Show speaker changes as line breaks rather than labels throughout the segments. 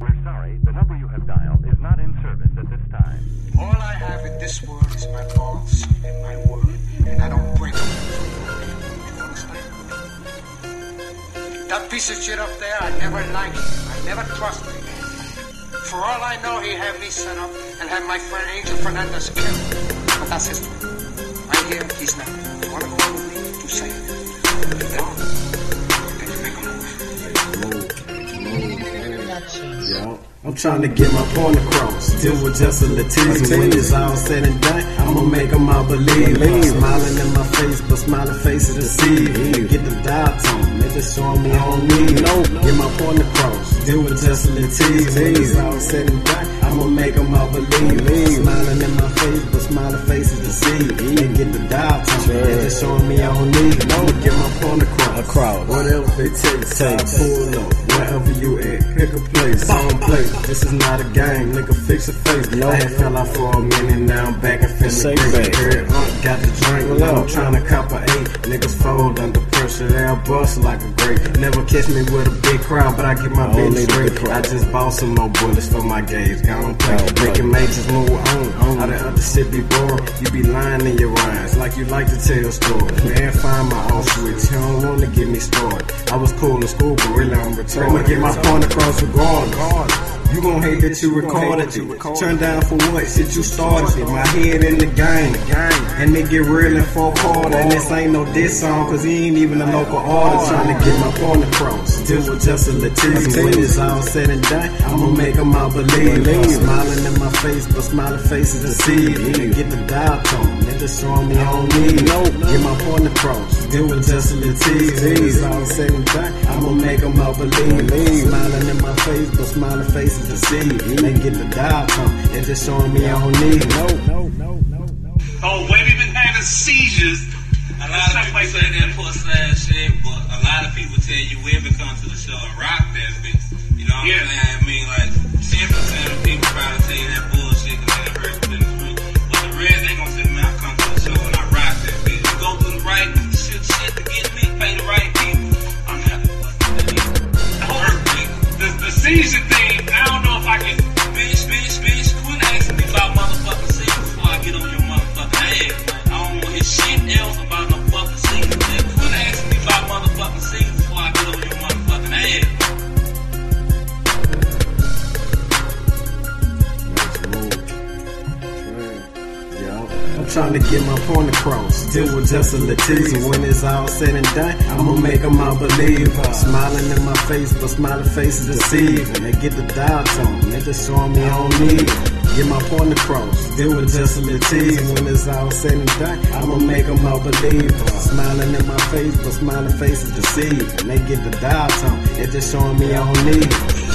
We're sorry, the number you have dialed is not in service at this time.
All I have in this world is my balls and my word, and I don't break them. You understand? That piece of shit up there, I never liked him. I never trusted him. For all I know, he had me set up and had my friend Angel Fernandez killed. But that's history. I hear he's not.
Yo, I'm trying to get my point across. Still with just a Latizi. When it's all said and done, I'ma make them all believe. Smiling in my face, but smiling faces deceive. Get the dial tone, they just showing me I don't need no. Get my point across. Still with just a Latizi. When it's all said and done, I'ma make them all believe. Smiling in my face, but smiling faces deceive. Get the dial tone, just showing me I don't need no. Get my point across.
Across.
Whatever it takes, I pull up. Wherever you at, pick a place, on play. This is not a game, nigga. Fix a face. I had fell out for a minute, now I'm back and finna get. Uh, got the drink, now I'm tryna cop a eight. Niggas fold under pressure, they'll bust like a grape. Never catch me with a big crowd, but I get my
I don't
business
need a big
straight. I just bought some more bullets for my gauge. Gone play,
Oh,
making majors move on. All the other shit be boring. You be lying in your rhymes, like you like to tell stories. Man, find my own switch. You don't wanna get me started. I was cool in school, but really I'm retarded. I'ma get my point across regardless. You gon' hate that you recorded it. Turn down for what? Shit, you started it. My head in the game. And they get real in four quarter. And this ain't no diss song, cause he ain't even a local artist. Trying to get my point across. Still with just a Latizi. When it's all said and done, I'ma make them all believe. Smiling in my face, but smiling faces deceive. And get the dial tone. They just showing me I don't need no. Get my point across. Still with just a Latizi. When it's all said and done, I'ma make them all believe. Smiling in my face, but smiling faces deceive. They get the dial tone. They just showing me I don't need no. No, no, no, no.
Oh, baby been having seizures.
A lot of people say that pussy ass shit, but a lot of people tell you when we come to the show and rock that bitch. You know what
Yeah.
I'm saying? I mean, like, 10% I'm
trying to get my point across. Deal with just a Latizi. When it's all said and done, I'ma make them all believe. Smiling in my face, but smiling face is deceiving. they get the dial tone. They just showing me I don't need it. Get my point across. Deal with just a Latizi. When it's all said and done, I'ma make them all believe. Smiling in my face, but smiling faces deceive. And they get the dial tone. They just showing me I don't need it.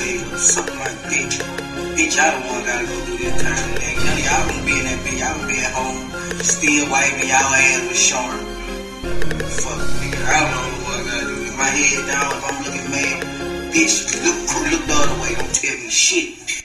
Something like bitch. Bitch, I the one gotta go do this time, nigga. None of y'all gonna be in that bitch. Y'all gonna be at home. Still wiping y'all ass with sharp. Fuck, nigga. I don't know what I gotta do. With my head down, if I'm looking mad, bitch, look, look the other way. Don't tell me shit.